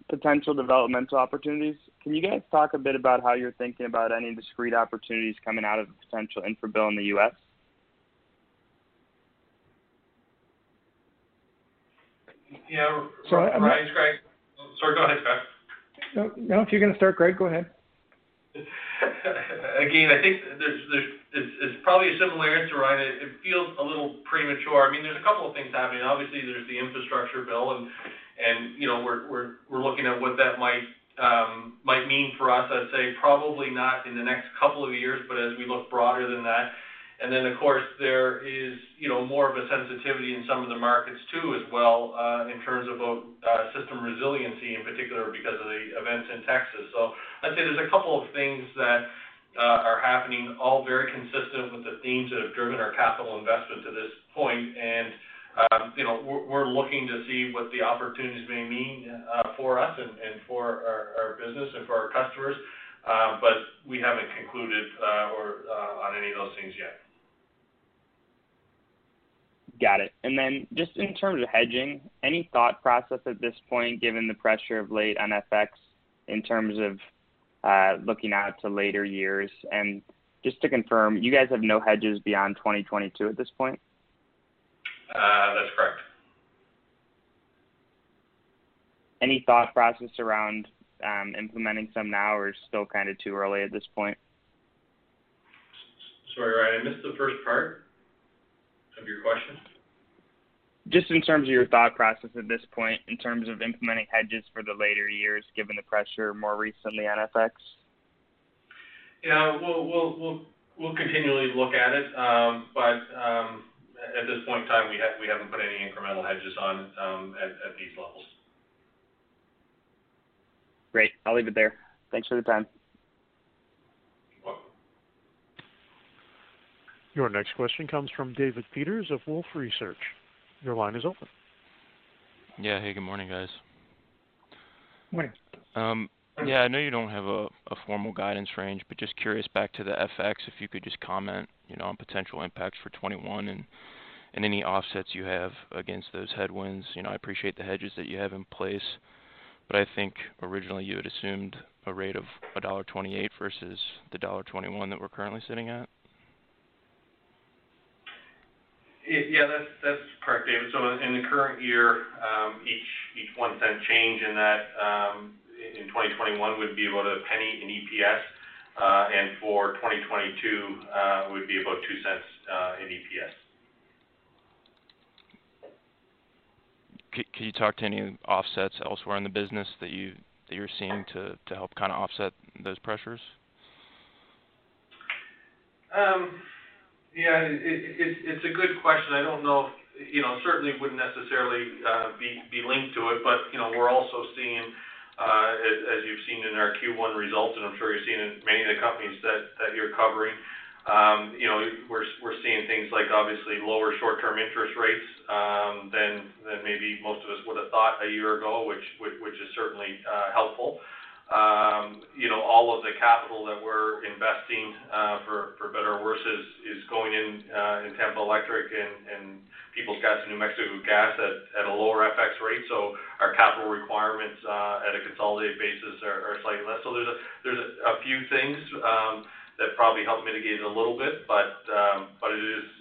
potential developmental opportunities, can you guys talk a bit about how you're thinking about any discrete opportunities coming out of the potential infra bill in the U.S.? Yeah. So I'm not- Ryan's Greg. Oh, sorry, go ahead, Scott. No, no, if you're going to start, Greg, go ahead. Again, I think there's there's it's, it's probably a similar answer, Ryan. It, it feels a little premature. I mean, there's a couple of things happening. Obviously, there's the infrastructure bill, and and you know we're we're looking at what that might um, might mean for us. I'd say probably not in the next couple of years, but as we look broader than that, and then, of course, there is, you know, more of a sensitivity in some of the markets too, as well, uh, in terms of uh, system resiliency, in particular, because of the events in Texas. So I'd say there's a couple of things that uh, are happening, all very consistent with the themes that have driven our capital investment to this point. And, you know, we're, looking to see what the opportunities may mean uh, for us and, for our, business and for our customers. Uh, but we haven't concluded uh, or on any of those things yet. Got it. And then just in terms of hedging, any thought process at this point, given the pressure of late on FX in terms of looking out to later years? And just to confirm, you guys have no hedges beyond 2022 at this point? Uh, that's correct. Any thought process around um, implementing some now, or still kind of too early at this point? Sorry, Ryan, I missed the first part of your question? Just in terms of your thought process at this point, in terms of implementing hedges for the later years, given the pressure more recently on FX? Yeah, we'll we'll we'll we'll continually look at it. Um, but point in time, we have we haven't put any incremental hedges on um, at, at these levels. Great. I'll leave it there. Thanks for the time. Your next question comes from David Peters of Wolfe Research. Your line is open. Yeah. Hey, good morning, guys. Morning. Um, yeah, I know you don't have a, a formal guidance range, but just curious back to the FX, if you could just comment, you know, on potential impacts for 21 and and any offsets you have against those headwinds. You know, I appreciate the hedges that you have in place, but I think originally you had assumed a rate of $1.28 versus the $1.21 that we're currently sitting at. Yeah, that's that's correct, David. So in the current year, um, each each one cent change in that um, in 2021 would be about a penny in EPS, uh, and for 2022 uh, would be about two cents uh, in EPS. Can you talk to any offsets elsewhere in the business that you that you're seeing to to help kind of offset those pressures? Um, yeah, it's a good question. I don't know if, you know, certainly wouldn't necessarily uh, be linked to it, but, you know, we're also seeing, uh, as you've seen in our Q1 results, and I'm sure you're seeing in many of the companies that you're covering, um, you know, we're we're seeing things like obviously lower short-term interest rates um, than than maybe most of us would have thought a year ago, which which, is certainly uh, helpful. Um, you know, all of the capital that we're investing, uh, for for better or worse, is is going in uh, in Tampa Electric and Peoples Gas and New Mexico Gas at at a lower FX rate. So our capital requirements uh, at a consolidated basis are slightly less. So there's a there's a few things um, that probably help mitigate it a little bit, but um,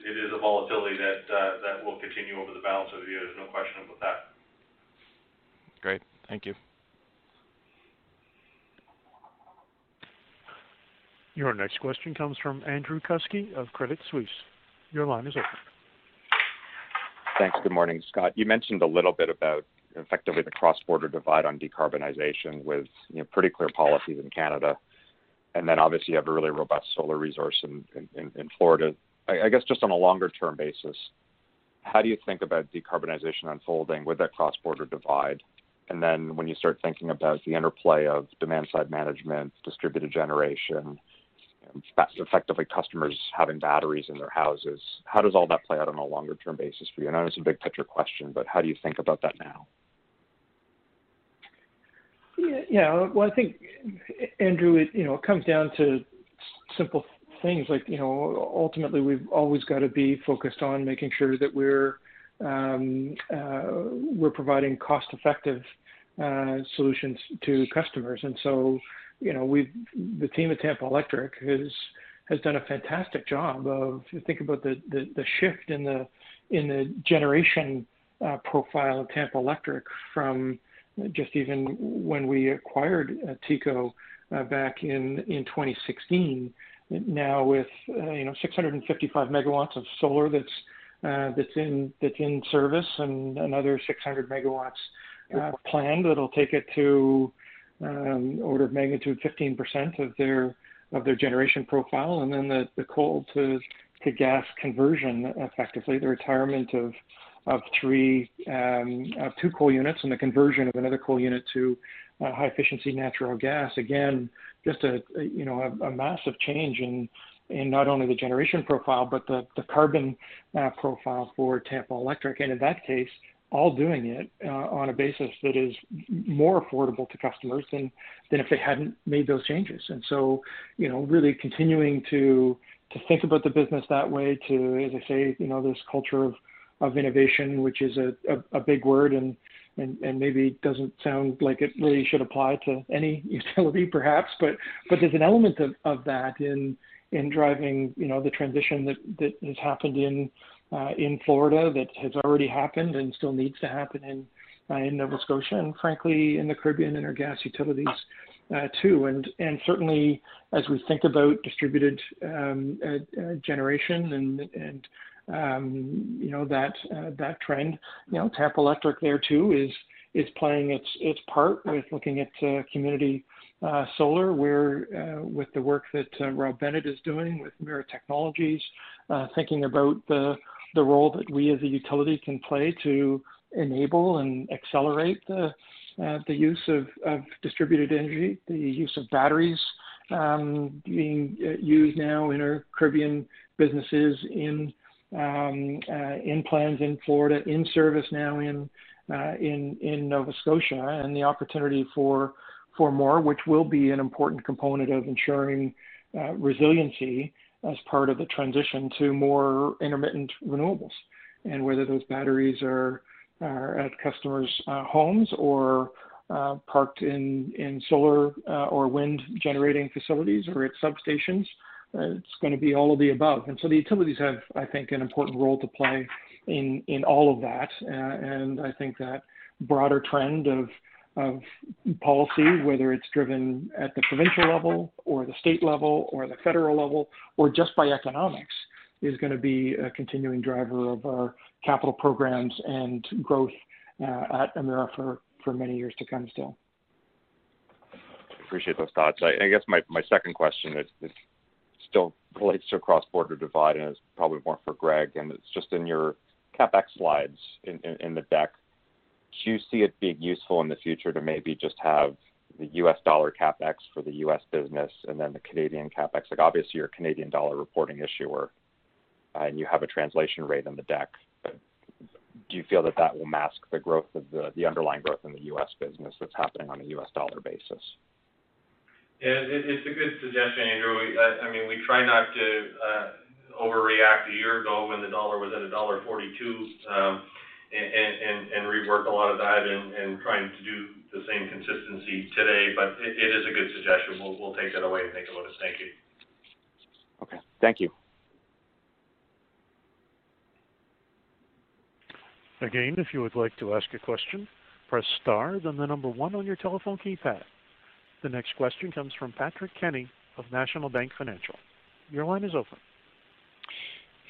it is a volatility that will continue over the balance of the year. There's no question about that. Great. Thank you. Your next question comes from Andrew Kuske of Credit Suisse. Your line is open. Thanks. Good morning, Scott. You mentioned a little bit about effectively the cross-border divide on decarbonization with pretty clear policies in Canada. And then obviously you have a really robust solar resource in, in, in Florida. I, I guess just on a longer term basis, how do you think about decarbonization unfolding with that cross-border divide? And then when you start thinking about the interplay of demand side management, distributed generation, effectively customers having batteries in their houses, how does all that play out on a longer term basis for you? And I know it's a big picture question, but how do you think about that now? Yeah. Well, I think, Andrew, it, you know, it comes down to simple things like, you know, ultimately we've always got to be focused on making sure that we're um, uh, we're providing cost-effective uh, solutions to customers. And so, you know, we've the team at Tampa Electric has has done a fantastic job of think about the the, the shift in the in the generation uh, profile of Tampa Electric from just even when we acquired uh, TECO uh, back in in 2016 now with uh, you know 655 megawatts of solar that's uh, that's in that's in service and another 600 megawatts uh, planned that'll take it to um, order of magnitude 15% of their of their generation profile, and then the, the coal to to gas conversion effectively, the retirement of of three um, of two coal units and the conversion of another coal unit to uh, high efficiency natural gas. Again, just a, a you know a, a, massive change in in not only the generation profile but the the carbon uh, profile for Tampa Electric, and in that case, all doing it uh, on a basis that is more affordable to customers than than if they hadn't made those changes. And so, you know, really continuing to to think about the business that way. To, as I say, you know, this culture of of innovation, which is a, a, a big word and and, and maybe doesn't sound like it really should apply to any utility perhaps, but but there's an element of, of that in in driving you know the transition that, that has happened in uh, in Florida that has already happened and still needs to happen in uh, in Nova Scotia and frankly in the Caribbean and our gas utilities uh, too. And and certainly as we think about distributed um, uh, uh, generation and and um, you know that uh, that trend. You know, Tampa Electric there too is is playing its its part with looking at uh, community uh, solar, where uh, with the work that uh, Rob Bennett is doing with Emera Technologies, uh, thinking about the the role that we as a utility can play to enable and accelerate the the use of, of distributed energy, the use of batteries um, being used now in our Caribbean businesses in in plans in Florida, in service now in uh, Nova Scotia, and the opportunity for for more, which will be an important component of ensuring uh, resiliency as part of the transition to more intermittent renewables, and whether those batteries are at customers' uh, homes or uh, parked in in solar uh, or wind generating facilities or at substations it's going to be all of the above. And so the utilities have, I think, an important role to play in in all of that. Uh, and I think that broader trend of of policy, whether it's driven at the provincial level or the state level or the federal level or just by economics, is going to be a continuing driver of our capital programs and growth uh, at Emera for, for many years to come still. Appreciate those thoughts. I, I guess my, my second question is, is still relates to cross-border divide and is probably more for Greg, and it's just in your CapEx slides in, the deck. Do you see it being useful in the future to maybe just have the U.S. dollar CapEx for the U.S. business and then the Canadian CapEx? Like obviously you're a Canadian dollar reporting issuer, and you have a translation rate in the deck. But do you feel that that will mask the growth of the, the underlying growth in the U.S. business that's happening on a U.S. dollar basis? Yeah, it, it's a good suggestion, Andrew. We, I, I mean, we try not to uh, overreact a year ago when the dollar was at a dollar forty-two, um, and, and, and rework a lot of that and, and trying to do the same consistency today. But it, it is a good suggestion. We'll, we'll take that away and think about it. Thank you. Okay, thank you. Again, if you would like to ask a question, press star, then the number one on your telephone keypad. The next question comes from Patrick Kenny of National Bank Financial. Your line is open.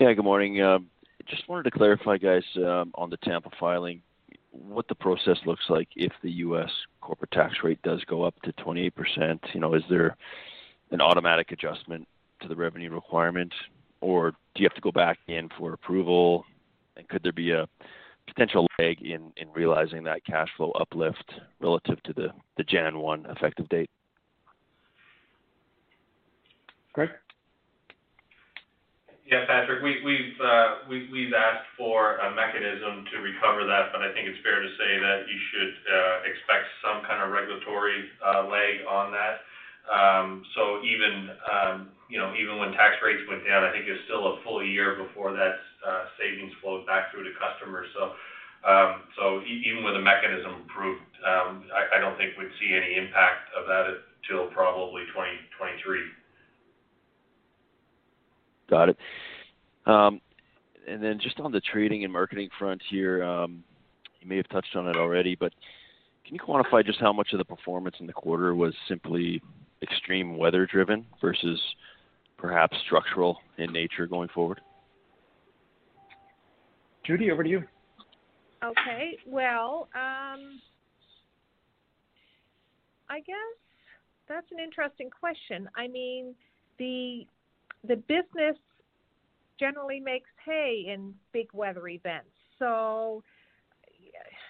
Yeah, good morning. Uh, just wanted to clarify, guys, um, on the Tampa filing, what the process looks like if the U.S. corporate tax rate does go up to 28%. You know, is there an automatic adjustment to the revenue requirement, or do you have to go back in for approval? And could there be a potential lag in realizing that cash flow uplift relative to the Jan 1 effective date? Greg? Yeah, Patrick, uh, we've asked for a mechanism to recover that, but I think it's fair to say that you should uh, expect some kind of regulatory uh, lag on that. Um, so even, um, you know, even when tax rates went down, I think it's still a full year before that savings flowed back through to customers. So um, even with the mechanism approved, I don't think we'd see any impact of that until probably 2023. Got it. Um, and then just on the trading and marketing front here, um, you may have touched on it already, but can you quantify just how much of the performance in the quarter was simply extreme weather driven versus perhaps structural in nature going forward? Judy, over to you. Okay. Well, um, I guess that's an interesting question. I mean, the the business generally makes hay in big weather events. So,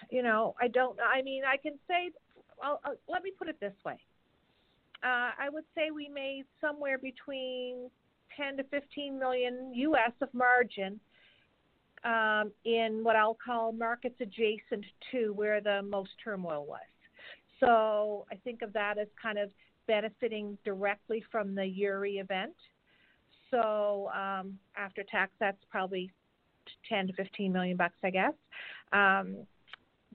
you know, I don't. I mean, I can say. Well, uh, let me put it this way. Uh, I would say we made somewhere between 10 to 15 million U.S. of margin um, in what I'll call markets adjacent to where the most turmoil was. So I think of that as kind of benefiting directly from the Uri event. So um, after tax, that's probably 10 to 15 million bucks, I guess. Um,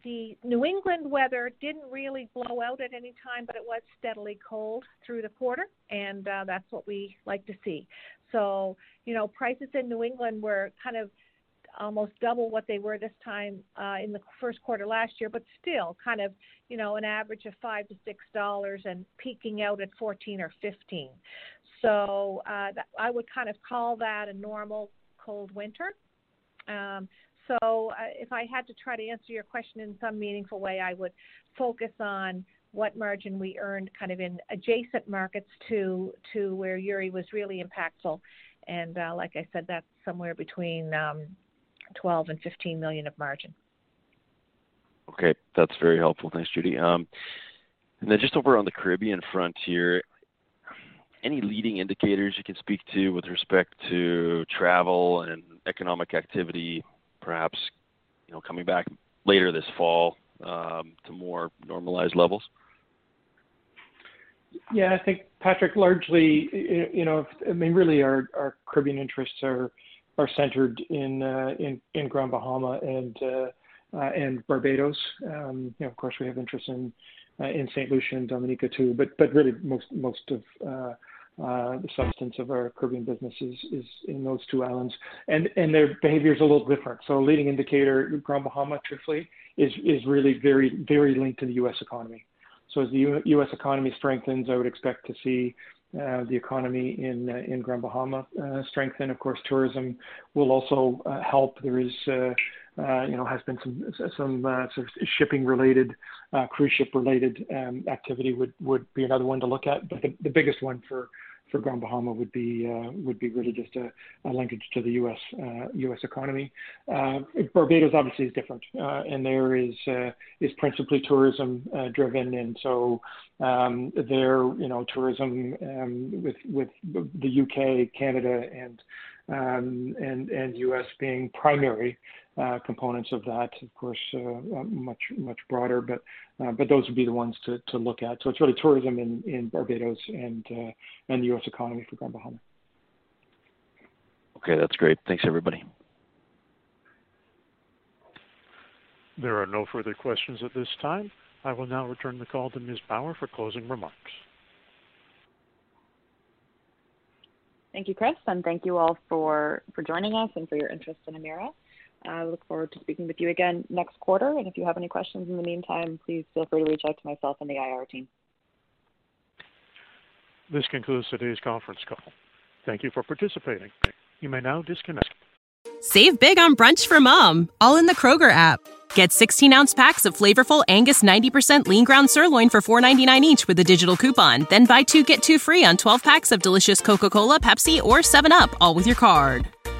the New England weather didn't really blow out at any time, but it was steadily cold through the quarter, and uh, that's what we like to see. So, you know, prices in New England were kind of almost double what they were this time uh, in the first quarter last year, but still kind of, you know, an average of five to six dollars and peaking out at 14 or 15. So uh, that, I would kind of call that a normal cold winter. Um, so uh, if I had to try to answer your question in some meaningful way, I would focus on what margin we earned kind of in adjacent markets to to where Uri was really impactful. And uh, like I said, that's somewhere between um, 12 and 15 million of margin. Okay, that's very helpful. Thanks, Judy. Um, and then just over on the Caribbean front here, any leading indicators you can speak to with respect to travel and economic activity, perhaps, you know, coming back later this fall, um, to more normalized levels? Yeah, I think, Patrick, largely, you know, I mean, really our Caribbean interests are centered in uh, Grand Bahama and uh, uh, Barbados. Um, you know, of course, we have interest in in St. Lucia and Dominica too, but but really most most of uh, the substance of our Caribbean business is is in those two islands. and and Their behavior is a little different. So, A leading indicator, Grand Bahama, truthfully, is is really very very linked to the U.S. economy. So, As the U.S. economy strengthens, I would expect to see uh, the economy in in Grand Bahama strengthen. Of course, tourism will also help. There is uh, you know, has been some uh, sort of shipping-related, uh, cruise ship-related um, activity would would be another one to look at. But the, the biggest one for Grand Bahama would be really just a linkage to the U.S. economy. Barbados obviously is different, and there is principally tourism driven. And so, um, there, you know, tourism um, with the U.K., Canada, and U.S. being primary uh, components of that. Of course, uh, uh, much much broader, but but those would be the ones to to look at. So it's really tourism in in Barbados and and the U.S. economy for Grand Bahama. Okay, that's great. Thanks, everybody. There are no further questions at this time. I will now return the call to Ms. Power for closing remarks. Thank you, Chris, and thank you all for, for joining us and for your interest in Emera. I look forward to speaking with you again next quarter. And if you have any questions in the meantime, please feel free to reach out to myself and the IR team. This concludes today's conference call. Thank you for participating. You may now disconnect. Save big on brunch for mom, all in the Kroger app. Get 16 ounce packs of flavorful Angus 90% lean ground sirloin for $4.99 each with a digital coupon. Then buy two get two free on 12 packs of delicious Coca Cola, Pepsi, or 7UP, all with your card.